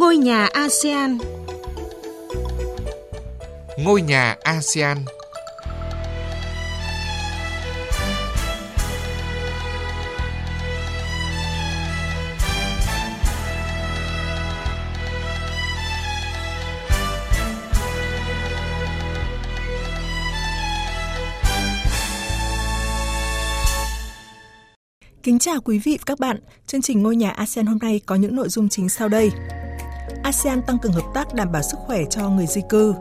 Ngôi nhà ASEAN Ngôi nhà ASEAN Kính chào quý vị và các bạn. Chương trình Ngôi nhà ASEAN hôm nay có những nội dung chính sau đây. ASEAN tăng cường hợp tác đảm bảo sức khỏe cho người di cư.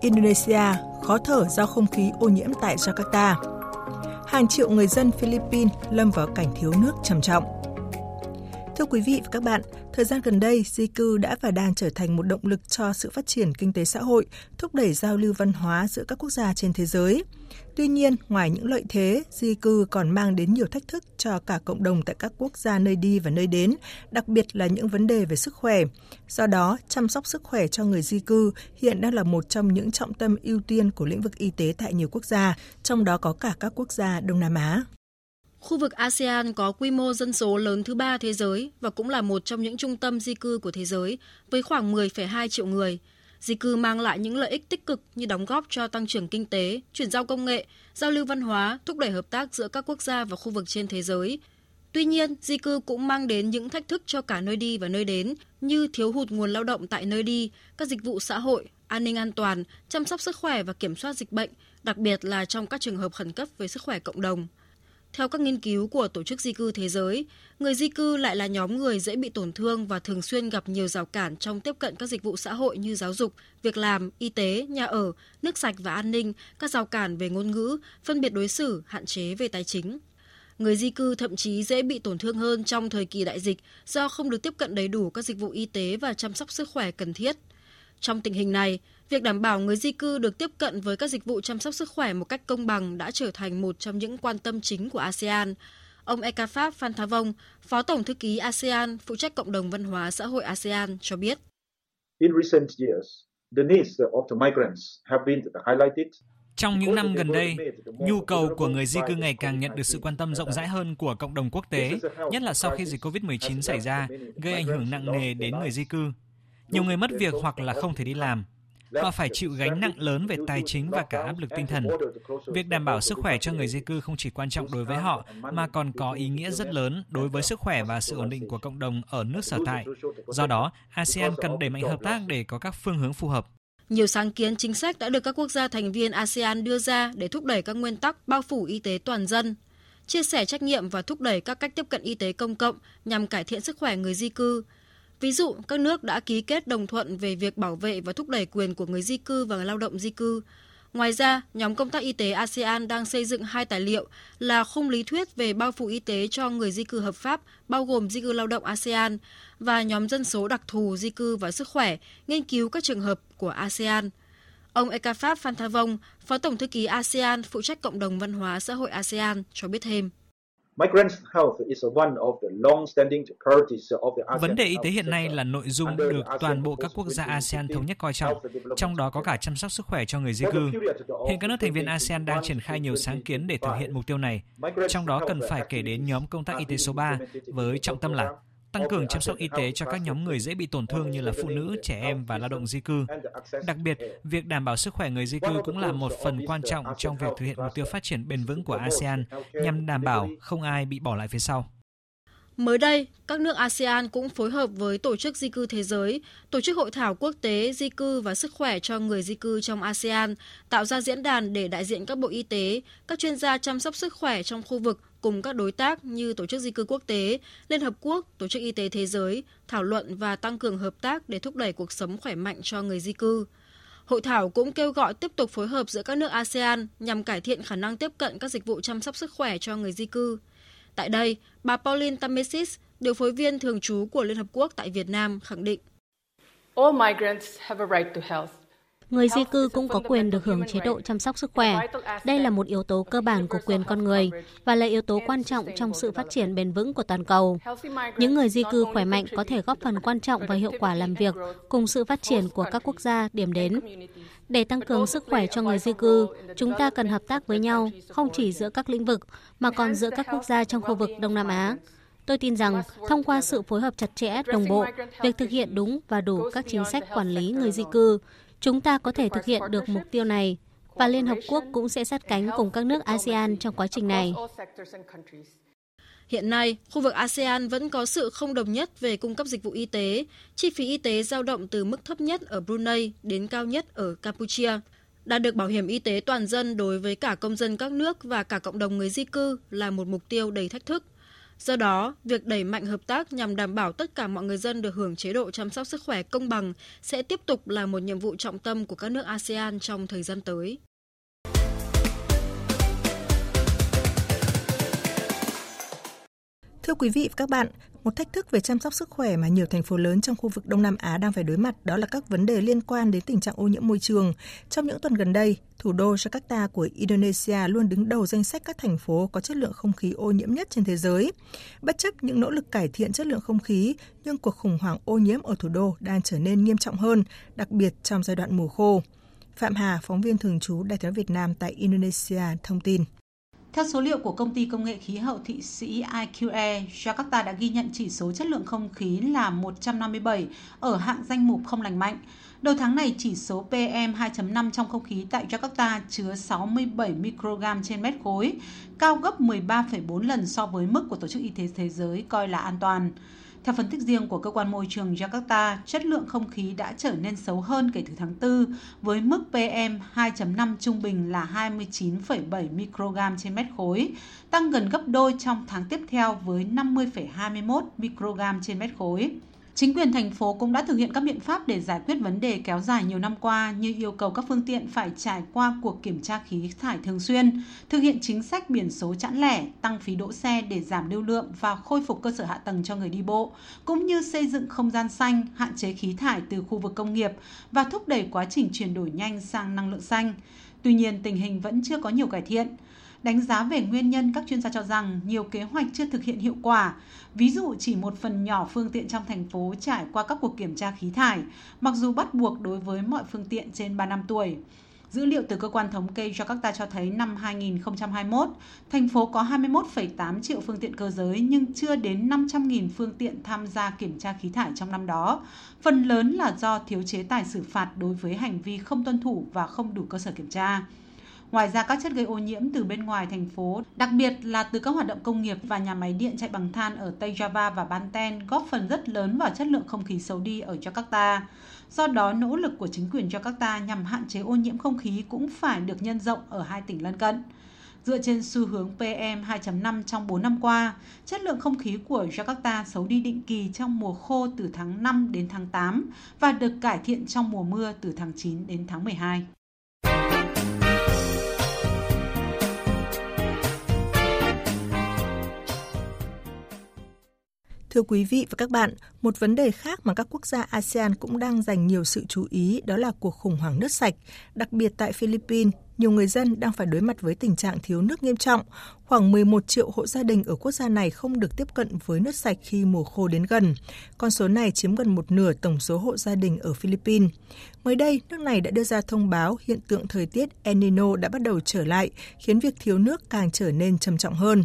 Indonesia khó thở do không khí ô nhiễm tại Jakarta. Hàng triệu người dân Philippines lâm vào cảnh thiếu nước trầm trọng. Thưa quý vị và các bạn, thời gian gần đây, di cư đã và đang trở thành một động lực cho sự phát triển kinh tế xã hội, thúc đẩy giao lưu văn hóa giữa các quốc gia trên thế giới. Tuy nhiên, ngoài những lợi thế, di cư còn mang đến nhiều thách thức cho cả cộng đồng tại các quốc gia nơi đi và nơi đến, đặc biệt là những vấn đề về sức khỏe. Do đó, chăm sóc sức khỏe cho người di cư hiện đang là một trong những trọng tâm ưu tiên của lĩnh vực y tế tại nhiều quốc gia, trong đó có cả các quốc gia Đông Nam Á. Khu vực ASEAN có quy mô dân số lớn thứ ba thế giới và cũng là một trong những trung tâm di cư của thế giới với khoảng 10,2 triệu người. Di cư mang lại những lợi ích tích cực như đóng góp cho tăng trưởng kinh tế, chuyển giao công nghệ, giao lưu văn hóa, thúc đẩy hợp tác giữa các quốc gia và khu vực trên thế giới. Tuy nhiên, di cư cũng mang đến những thách thức cho cả nơi đi và nơi đến như thiếu hụt nguồn lao động tại nơi đi, các dịch vụ xã hội, an ninh an toàn, chăm sóc sức khỏe và kiểm soát dịch bệnh, đặc biệt là trong các trường hợp khẩn cấp về sức khỏe cộng đồng. Theo các nghiên cứu của Tổ chức Di cư Thế giới, người di cư lại là nhóm người dễ bị tổn thương và thường xuyên gặp nhiều rào cản trong tiếp cận các dịch vụ xã hội như giáo dục, việc làm, y tế, nhà ở, nước sạch và an ninh, các rào cản về ngôn ngữ, phân biệt đối xử, hạn chế về tài chính. Người di cư thậm chí dễ bị tổn thương hơn trong thời kỳ đại dịch do không được tiếp cận đầy đủ các dịch vụ y tế và chăm sóc sức khỏe cần thiết. Trong tình hình này, việc đảm bảo người di cư được tiếp cận với các dịch vụ chăm sóc sức khỏe một cách công bằng đã trở thành một trong những quan tâm chính của ASEAN. Ông Ekafab Phan Tha Vong, Phó Tổng Thư ký ASEAN, phụ trách cộng đồng văn hóa xã hội ASEAN cho biết. In recent years, the needs of the migrants have been highlighted trong những năm gần đây, nhu cầu của người di cư ngày càng nhận được sự quan tâm rộng rãi hơn của cộng đồng quốc tế, nhất là sau khi dịch COVID-19 xảy ra, gây ảnh hưởng nặng nề đến người di cư. Nhiều người mất việc hoặc là không thể đi làm. Họ phải chịu gánh nặng lớn về tài chính và cả áp lực tinh thần. Việc đảm bảo sức khỏe cho người di cư không chỉ quan trọng đối với họ mà còn có ý nghĩa rất lớn đối với sức khỏe và sự ổn định của cộng đồng ở nước sở tại. Do đó, ASEAN cần đẩy mạnh hợp tác để có các phương hướng phù hợp. Nhiều sáng kiến chính sách đã được các quốc gia thành viên ASEAN đưa ra để thúc đẩy các nguyên tắc bao phủ y tế toàn dân, chia sẻ trách nhiệm và thúc đẩy các cách tiếp cận y tế công cộng nhằm cải thiện sức khỏe người di cư, Ví dụ, các nước đã ký kết đồng thuận về việc bảo vệ và thúc đẩy quyền của người di cư và người lao động di cư. Ngoài ra, nhóm công tác y tế ASEAN đang xây dựng hai tài liệu là khung lý thuyết về bao phủ y tế cho người di cư hợp pháp, bao gồm di cư lao động ASEAN, và nhóm dân số đặc thù di cư và sức khỏe, nghiên cứu các trường hợp của ASEAN. Ông Ekafab Phanthavong, Phó Tổng Thư ký ASEAN, phụ trách cộng đồng văn hóa xã hội ASEAN, cho biết thêm. Vấn đề y tế hiện nay là nội dung được toàn bộ các quốc gia ASEAN thống nhất coi trọng, trong đó có cả chăm sóc sức khỏe cho người di cư. Hiện các nước thành viên ASEAN đang triển khai nhiều sáng kiến để thực hiện mục tiêu này, trong đó cần phải kể đến nhóm công tác y tế số 3 với trọng tâm là tăng cường chăm sóc y tế cho các nhóm người dễ bị tổn thương như là phụ nữ, trẻ em và lao động di cư. Đặc biệt, việc đảm bảo sức khỏe người di cư cũng là một phần quan trọng trong việc thực hiện mục tiêu phát triển bền vững của ASEAN nhằm đảm bảo không ai bị bỏ lại phía sau. Mới đây, các nước ASEAN cũng phối hợp với Tổ chức Di cư Thế giới, tổ chức hội thảo quốc tế di cư và sức khỏe cho người di cư trong ASEAN, tạo ra diễn đàn để đại diện các bộ y tế, các chuyên gia chăm sóc sức khỏe trong khu vực cùng các đối tác như Tổ chức Di cư Quốc tế, Liên Hợp Quốc, Tổ chức Y tế Thế giới thảo luận và tăng cường hợp tác để thúc đẩy cuộc sống khỏe mạnh cho người di cư. Hội thảo cũng kêu gọi tiếp tục phối hợp giữa các nước ASEAN nhằm cải thiện khả năng tiếp cận các dịch vụ chăm sóc sức khỏe cho người di cư. Tại đây, bà Pauline Tamesis, điều phối viên thường trú của Liên Hợp Quốc tại Việt Nam, khẳng định. All migrants have a right to health Người di cư cũng có quyền được hưởng chế độ chăm sóc sức khỏe. Đây là một yếu tố cơ bản của quyền con người và là yếu tố quan trọng trong sự phát triển bền vững của toàn cầu. Những người di cư khỏe mạnh có thể góp phần quan trọng và hiệu quả làm việc cùng sự phát triển của các quốc gia điểm đến. Để tăng cường sức khỏe cho người di cư, chúng ta cần hợp tác với nhau, không chỉ giữa các lĩnh vực, mà còn giữa các quốc gia trong khu vực Đông Nam Á. Tôi tin rằng thông qua sự phối hợp chặt chẽ, đồng bộ, việc thực hiện đúng và đủ các chính sách quản lý người di cư, chúng ta có thể thực hiện được mục tiêu này và Liên Hợp Quốc cũng sẽ sát cánh cùng các nước ASEAN trong quá trình này. Hiện nay, khu vực ASEAN vẫn có sự không đồng nhất về cung cấp dịch vụ y tế. Chi phí y tế dao động từ mức thấp nhất ở Brunei đến cao nhất ở Campuchia. Đạt được bảo hiểm y tế toàn dân đối với cả công dân các nước và cả cộng đồng người di cư là một mục tiêu đầy thách thức. Do đó, việc đẩy mạnh hợp tác nhằm đảm bảo tất cả mọi người dân được hưởng chế độ chăm sóc sức khỏe công bằng sẽ tiếp tục là một nhiệm vụ trọng tâm của các nước ASEAN trong thời gian tới. Thưa quý vị và các bạn, một thách thức về chăm sóc sức khỏe mà nhiều thành phố lớn trong khu vực Đông Nam Á đang phải đối mặt đó là các vấn đề liên quan đến tình trạng ô nhiễm môi trường. Trong những tuần gần đây, thủ đô Jakarta của Indonesia luôn đứng đầu danh sách các thành phố có chất lượng không khí ô nhiễm nhất trên thế giới. Bất chấp những nỗ lực cải thiện chất lượng không khí, nhưng cuộc khủng hoảng ô nhiễm ở thủ đô đang trở nên nghiêm trọng hơn, đặc biệt trong giai đoạn mùa khô. Phạm Hà, phóng viên thường trú Đài tiếng Việt Nam tại Indonesia thông tin. Theo số liệu của công ty công nghệ khí hậu thị Sĩ IQE, Jakarta đã ghi nhận chỉ số chất lượng không khí là 157 ở hạng danh mục không lành mạnh. Đầu tháng này, chỉ số PM 2.5 trong không khí tại Jakarta chứa 67 microgram trên mét khối, cao gấp 13,4 lần so với mức của Tổ chức Y tế Thế giới coi là an toàn. Theo phân tích riêng của cơ quan môi trường Jakarta, chất lượng không khí đã trở nên xấu hơn kể từ tháng 4 với mức PM 2.5 trung bình là 29,7 microgram trên mét khối, tăng gần gấp đôi trong tháng tiếp theo với 50,21 microgram trên mét khối. Chính quyền thành phố cũng đã thực hiện các biện pháp để giải quyết vấn đề kéo dài nhiều năm qua như yêu cầu các phương tiện phải trải qua cuộc kiểm tra khí thải thường xuyên, thực hiện chính sách biển số chẵn lẻ, tăng phí đỗ xe để giảm lưu lượng và khôi phục cơ sở hạ tầng cho người đi bộ, cũng như xây dựng không gian xanh, hạn chế khí thải từ khu vực công nghiệp và thúc đẩy quá trình chuyển đổi nhanh sang năng lượng xanh. Tuy nhiên, tình hình vẫn chưa có nhiều cải thiện. Đánh giá về nguyên nhân, các chuyên gia cho rằng nhiều kế hoạch chưa thực hiện hiệu quả. Ví dụ chỉ một phần nhỏ phương tiện trong thành phố trải qua các cuộc kiểm tra khí thải, mặc dù bắt buộc đối với mọi phương tiện trên 3 năm tuổi. Dữ liệu từ cơ quan thống kê Jakarta cho thấy năm 2021, thành phố có 21,8 triệu phương tiện cơ giới nhưng chưa đến 500.000 phương tiện tham gia kiểm tra khí thải trong năm đó. Phần lớn là do thiếu chế tài xử phạt đối với hành vi không tuân thủ và không đủ cơ sở kiểm tra. Ngoài ra các chất gây ô nhiễm từ bên ngoài thành phố, đặc biệt là từ các hoạt động công nghiệp và nhà máy điện chạy bằng than ở Tây Java và Banten góp phần rất lớn vào chất lượng không khí xấu đi ở Jakarta. Do đó, nỗ lực của chính quyền Jakarta nhằm hạn chế ô nhiễm không khí cũng phải được nhân rộng ở hai tỉnh lân cận. Dựa trên xu hướng PM 2.5 trong 4 năm qua, chất lượng không khí của Jakarta xấu đi định kỳ trong mùa khô từ tháng 5 đến tháng 8 và được cải thiện trong mùa mưa từ tháng 9 đến tháng 12. Thưa quý vị và các bạn, một vấn đề khác mà các quốc gia ASEAN cũng đang dành nhiều sự chú ý đó là cuộc khủng hoảng nước sạch. Đặc biệt tại Philippines, nhiều người dân đang phải đối mặt với tình trạng thiếu nước nghiêm trọng. Khoảng 11 triệu hộ gia đình ở quốc gia này không được tiếp cận với nước sạch khi mùa khô đến gần. Con số này chiếm gần một nửa tổng số hộ gia đình ở Philippines. Mới đây, nước này đã đưa ra thông báo hiện tượng thời tiết El Nino đã bắt đầu trở lại, khiến việc thiếu nước càng trở nên trầm trọng hơn.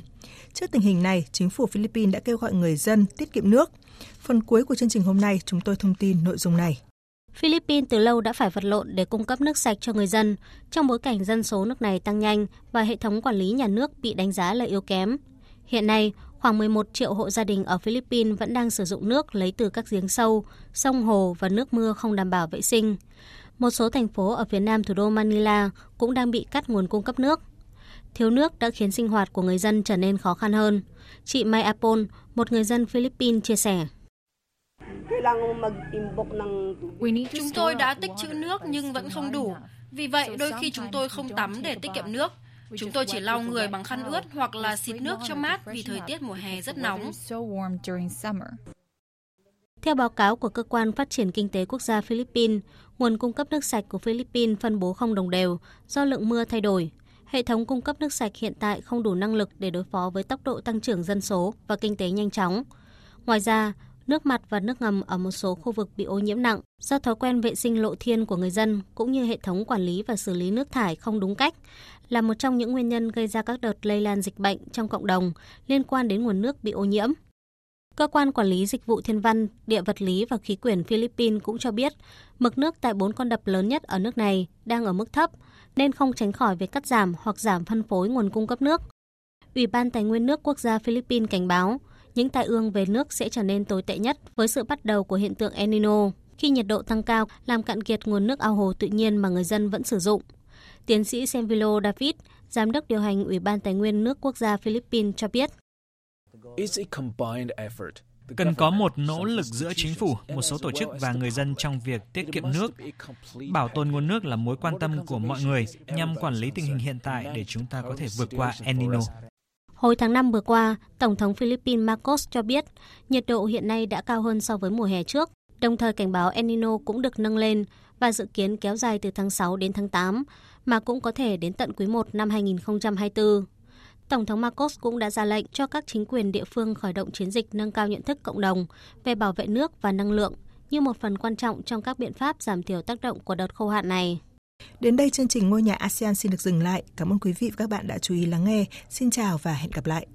Trước tình hình này, chính phủ Philippines đã kêu gọi người dân tiết kiệm nước. Phần cuối của chương trình hôm nay, chúng tôi thông tin nội dung này. Philippines từ lâu đã phải vật lộn để cung cấp nước sạch cho người dân, trong bối cảnh dân số nước này tăng nhanh và hệ thống quản lý nhà nước bị đánh giá là yếu kém. Hiện nay, khoảng 11 triệu hộ gia đình ở Philippines vẫn đang sử dụng nước lấy từ các giếng sâu, sông hồ và nước mưa không đảm bảo vệ sinh. Một số thành phố ở phía nam thủ đô Manila cũng đang bị cắt nguồn cung cấp nước. Thiếu nước đã khiến sinh hoạt của người dân trở nên khó khăn hơn. Chị Mai Apon, một người dân Philippines chia sẻ. Chúng tôi đã tích trữ nước nhưng vẫn không đủ. Vì vậy, đôi khi chúng tôi không tắm để tiết kiệm nước. Chúng tôi chỉ lau người bằng khăn ướt hoặc là xịt nước cho mát vì thời tiết mùa hè rất nóng. Theo báo cáo của Cơ quan Phát triển Kinh tế Quốc gia Philippines, nguồn cung cấp nước sạch của Philippines phân bố không đồng đều do lượng mưa thay đổi. Hệ thống cung cấp nước sạch hiện tại không đủ năng lực để đối phó với tốc độ tăng trưởng dân số và kinh tế nhanh chóng. Ngoài ra, nước mặt và nước ngầm ở một số khu vực bị ô nhiễm nặng do thói quen vệ sinh lộ thiên của người dân cũng như hệ thống quản lý và xử lý nước thải không đúng cách là một trong những nguyên nhân gây ra các đợt lây lan dịch bệnh trong cộng đồng liên quan đến nguồn nước bị ô nhiễm. Cơ quan quản lý dịch vụ thiên văn, địa vật lý và khí quyển Philippines cũng cho biết mực nước tại bốn con đập lớn nhất ở nước này đang ở mức thấp, nên không tránh khỏi việc cắt giảm hoặc giảm phân phối nguồn cung cấp nước. Ủy ban Tài nguyên nước quốc gia Philippines cảnh báo những tai ương về nước sẽ trở nên tồi tệ nhất với sự bắt đầu của hiện tượng El Nino khi nhiệt độ tăng cao làm cạn kiệt nguồn nước ao hồ tự nhiên mà người dân vẫn sử dụng. Tiến sĩ Senvilo David, giám đốc điều hành Ủy ban Tài nguyên nước quốc gia Philippines cho biết. Cần có một nỗ lực giữa chính phủ, một số tổ chức và người dân trong việc tiết kiệm nước. Bảo tồn nguồn nước là mối quan tâm của mọi người nhằm quản lý tình hình hiện tại để chúng ta có thể vượt qua El Nino. Hồi tháng 5 vừa qua, Tổng thống Philippines Marcos cho biết nhiệt độ hiện nay đã cao hơn so với mùa hè trước, đồng thời cảnh báo El Nino cũng được nâng lên và dự kiến kéo dài từ tháng 6 đến tháng 8, mà cũng có thể đến tận quý 1 năm 2024. Tổng thống Marcos cũng đã ra lệnh cho các chính quyền địa phương khởi động chiến dịch nâng cao nhận thức cộng đồng về bảo vệ nước và năng lượng như một phần quan trọng trong các biện pháp giảm thiểu tác động của đợt khô hạn này. Đến đây chương trình Ngôi nhà ASEAN xin được dừng lại. Cảm ơn quý vị và các bạn đã chú ý lắng nghe. Xin chào và hẹn gặp lại.